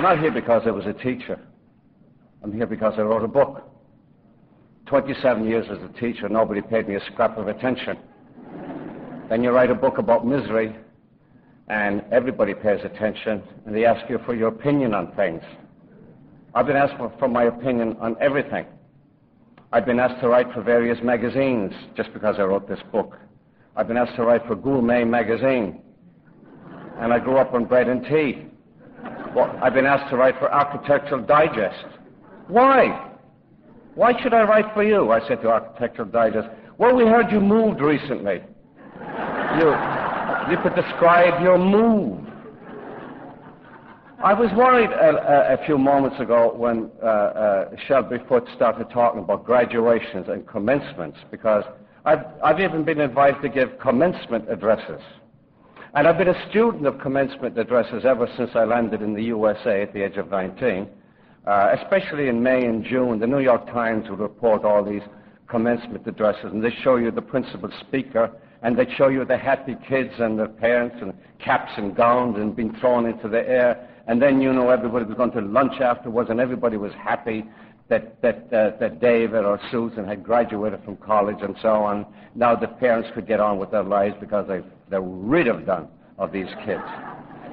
I'm not here because I was a teacher. I'm here because I wrote a book. 27 years as a teacher, nobody paid me a scrap of attention. Then you write a book about misery, and everybody pays attention, and they ask you for your opinion on things. I've been asked for, for my opinion on everything. I've been asked to write for various magazines just because I wrote this book. I've been asked to write for Gourmet magazine, and I grew up on bread and tea. Well, I've been asked to write for Architectural Digest. Why? Why should I write for you? I said to Architectural Digest. Well, we heard you moved recently. You, you could describe your move. I was worried a, a, a few moments ago when uh, uh, Shelby Foote started talking about graduations and commencements because I've, I've even been invited to give commencement addresses. And I've been a student of commencement addresses ever since I landed in the USA at the age of 19. Uh, especially in May and June, the New York Times would report all these commencement addresses, and they show you the principal speaker, and they show you the happy kids and their parents, and caps and gowns, and being thrown into the air. And then you know everybody was going to lunch afterwards, and everybody was happy that that uh, that David or Susan had graduated from college and so on. Now the parents could get on with their lives because they they're rid of them of these kids.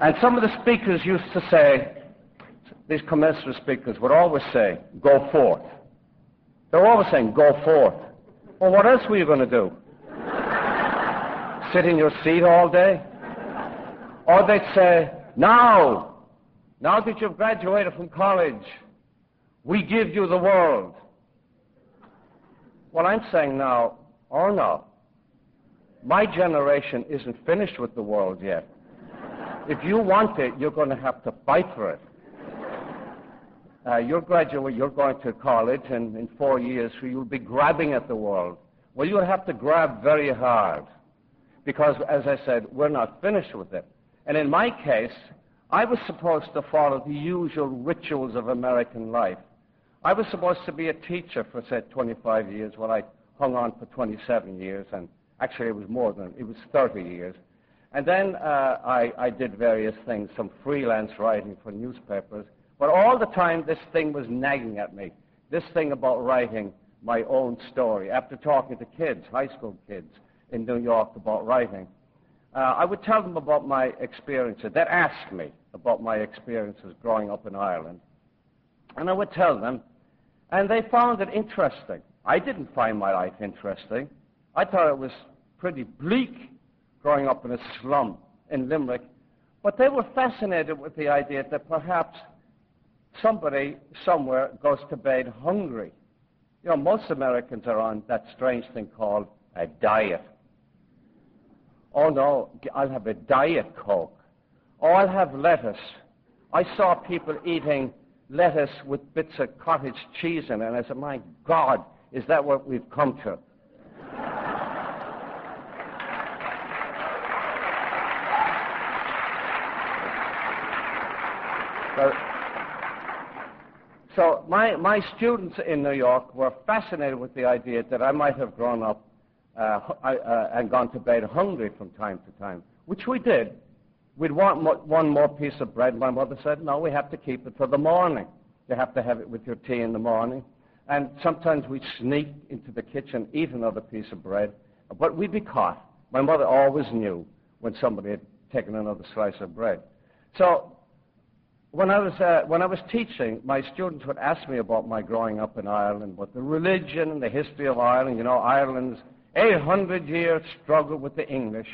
And some of the speakers used to say, these commencement speakers would always say, go forth. They were always saying, go forth. Well, what else were you going to do? Sit in your seat all day? Or they'd say, now, now that you've graduated from college, we give you the world. Well, I'm saying now, or no. My generation isn't finished with the world yet. If you want it, you're going to have to fight for it. Uh, you're graduate, you're going to college, and in four years you'll be grabbing at the world. Well, you'll have to grab very hard because, as I said, we're not finished with it. And in my case, I was supposed to follow the usual rituals of American life. I was supposed to be a teacher for, say, 25 years. Well, I hung on for 27 years, and actually it was more than, it was 30 years. And then uh, I, I did various things, some freelance writing for newspapers. But all the time, this thing was nagging at me. This thing about writing my own story. After talking to kids, high school kids in New York about writing, uh, I would tell them about my experiences. They'd ask me about my experiences growing up in Ireland. And I would tell them, and they found it interesting. I didn't find my life interesting. I thought it was pretty bleak growing up in a slum in Limerick. But they were fascinated with the idea that perhaps somebody somewhere goes to bed hungry. You know, most Americans are on that strange thing called a diet. Oh no, I'll have a diet coke. Oh, I'll have lettuce. I saw people eating lettuce with bits of cottage cheese in it, and I said, my God, is that what we've come to? so, my, my students in New York were fascinated with the idea that I might have grown up uh, uh, and gone to bed hungry from time to time, which we did. We'd want one more piece of bread. My mother said, no, we have to keep it for the morning. You have to have it with your tea in the morning. And sometimes we'd sneak into the kitchen, eat another piece of bread, but we'd be caught. My mother always knew when somebody had taken another slice of bread. So when I was uh, when I was teaching, my students would ask me about my growing up in Ireland, about the religion and the history of Ireland. You know, Ireland's 800 year struggle with the English,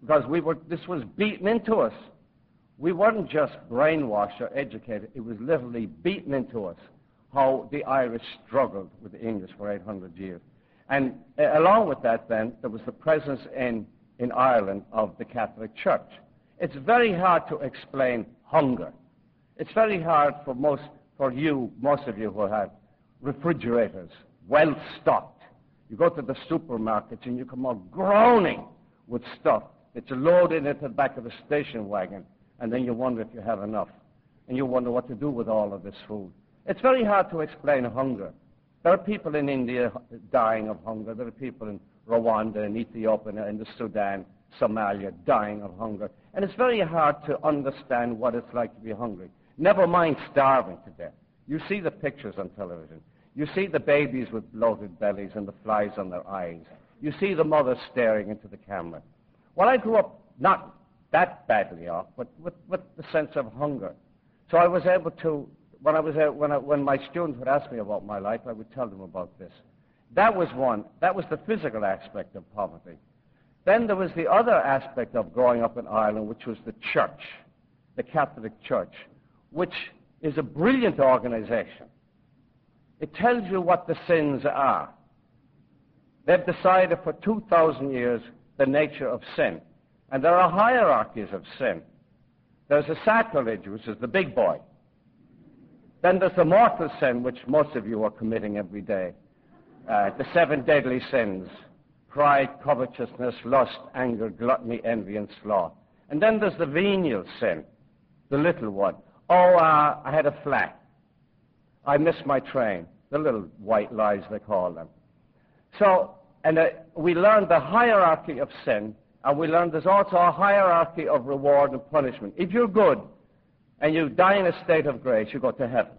because we were this was beaten into us. We weren't just brainwashed or educated; it was literally beaten into us how the Irish struggled with the English for 800 years. And uh, along with that, then there was the presence in in Ireland of the Catholic Church. It's very hard to explain hunger it's very hard for most, for you, most of you who have refrigerators well stocked. You go to the supermarkets and you come out groaning with stuff that loaded load into the back of a station wagon, and then you wonder if you have enough. And you wonder what to do with all of this food. It's very hard to explain hunger. There are people in India dying of hunger. There are people in Rwanda and Ethiopia and the Sudan, Somalia dying of hunger. And it's very hard to understand what it's like to be hungry. Never mind starving to death. You see the pictures on television. You see the babies with bloated bellies and the flies on their eyes. You see the mothers staring into the camera. Well, I grew up not that badly off, but with, with the sense of hunger. So I was able to, when, I was, uh, when, I, when my students would ask me about my life, I would tell them about this. That was one. That was the physical aspect of poverty. Then there was the other aspect of growing up in Ireland, which was the church, the Catholic Church, which is a brilliant organization. It tells you what the sins are. They've decided for 2,000 years the nature of sin. And there are hierarchies of sin. There's a sacrilege, which is the big boy. Then there's the mortal sin, which most of you are committing every day. Uh, the seven deadly sins pride, covetousness, lust, anger, gluttony, envy, and sloth. And then there's the venial sin, the little one. Oh, uh, I had a flat. I missed my train. The little white lies, they call them. So, and uh, we learned the hierarchy of sin, and we learned there's also a hierarchy of reward and punishment. If you're good and you die in a state of grace, you go to heaven.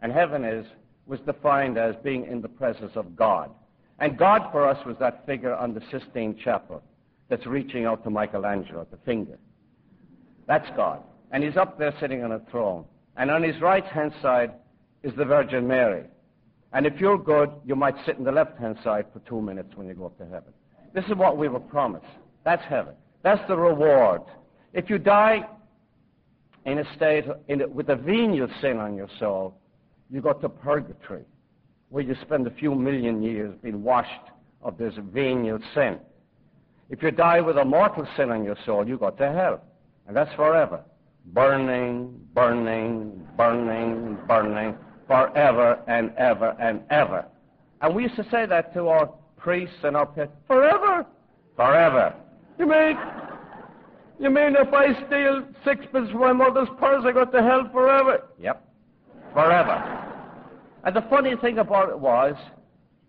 And heaven is, was defined as being in the presence of God. And God for us was that figure on the Sistine Chapel that's reaching out to Michelangelo, at the finger. That's God. And he's up there sitting on a throne. And on his right hand side is the Virgin Mary. And if you're good, you might sit in the left hand side for two minutes when you go up to heaven. This is what we were promised. That's heaven. That's the reward. If you die in a state in a, with a venial sin on your soul, you go to purgatory, where you spend a few million years being washed of this venial sin. If you die with a mortal sin on your soul, you go to hell. And that's forever. Burning, burning, burning, burning forever and ever and ever. And we used to say that to our priests and our pets, forever, forever. You mean, you mean if I steal sixpence from my mother's purse, I go to hell forever? Yep, forever. And the funny thing about it was,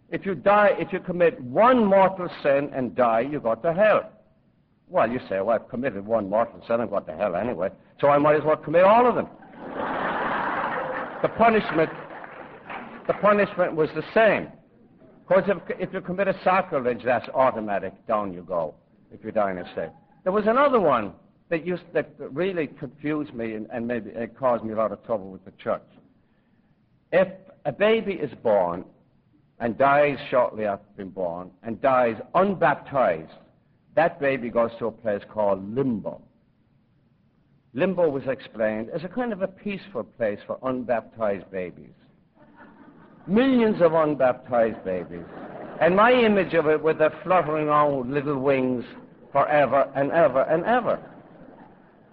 if you die, if you commit one mortal sin and die, you go to hell. Well, you say, well, I've committed one mortal sin and got to hell anyway, so I might as well commit all of them the punishment, the punishment was the same. Of course, if, if you commit a sacrilege, that's automatic. Down you go if you die in a state. There was another one that used that really confused me and, and maybe it caused me a lot of trouble with the church. If a baby is born and dies shortly after being born and dies unbaptized, that baby goes to a place called limbo. Limbo was explained as a kind of a peaceful place for unbaptized babies. Millions of unbaptized babies. And my image of it with their fluttering around little wings forever and ever and ever.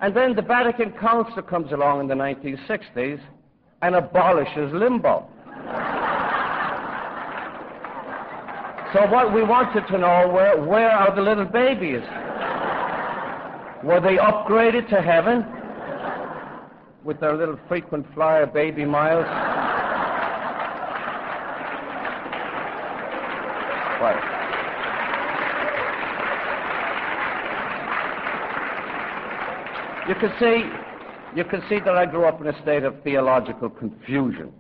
And then the Vatican Council comes along in the 1960s and abolishes limbo. so what we wanted to know, where, where are the little babies? Were they upgraded to heaven with their little frequent flyer baby miles? Right. You can see, you can see that I grew up in a state of theological confusion.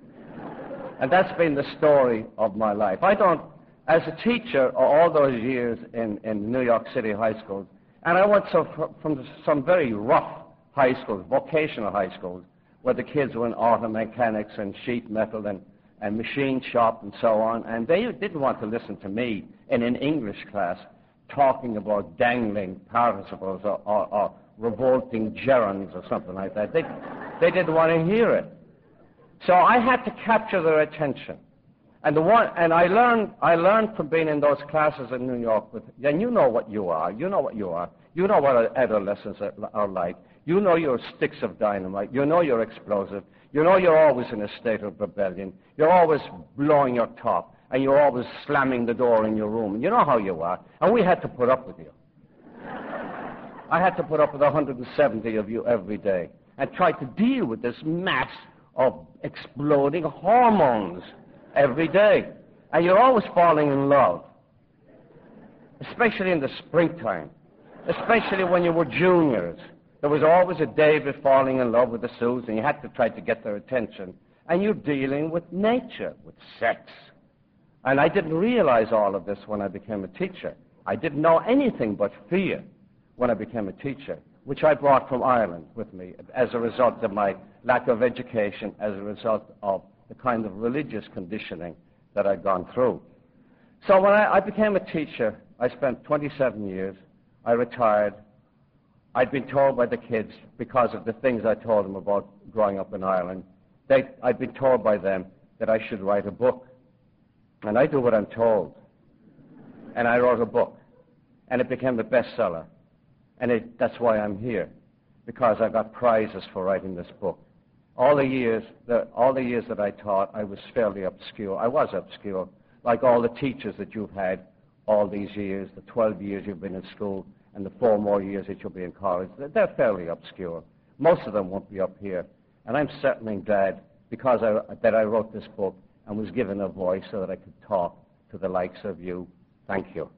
And that's been the story of my life. I don't, as a teacher all those years in, in New York City high schools, and I went so, from some very rough high schools, vocational high schools, where the kids were in auto mechanics and sheet metal and, and machine shop and so on, and they didn't want to listen to me in an English class talking about dangling participles or, or, or revolting gerunds or something like that. They, they didn't want to hear it. So I had to capture their attention. And the one, and I learned, I learned from being in those classes in New York. With, and you know what you are. You know what you are. You know what adolescents are, are like. You know you're sticks of dynamite. You know you're explosive. You know you're always in a state of rebellion. You're always blowing your top, and you're always slamming the door in your room. You know how you are. And we had to put up with you. I had to put up with 170 of you every day and try to deal with this mass of exploding hormones every day. And you're always falling in love, especially in the springtime, especially when you were juniors. There was always a David falling in love with the Susan. You had to try to get their attention. And you're dealing with nature, with sex. And I didn't realize all of this when I became a teacher. I didn't know anything but fear when I became a teacher, which I brought from Ireland with me as a result of my lack of education, as a result of the kind of religious conditioning that I'd gone through. So when I, I became a teacher, I spent 27 years. I retired. I'd been told by the kids, because of the things I told them about growing up in Ireland, they, I'd been told by them that I should write a book. And I do what I'm told. And I wrote a book. And it became a bestseller. And it, that's why I'm here, because I got prizes for writing this book. All the years, that, all the years that I taught, I was fairly obscure. I was obscure, like all the teachers that you've had all these years, the 12 years you've been in school, and the four more years that you'll be in college. They're fairly obscure. Most of them won't be up here. And I'm certainly glad because I, that I wrote this book and was given a voice so that I could talk to the likes of you. Thank you.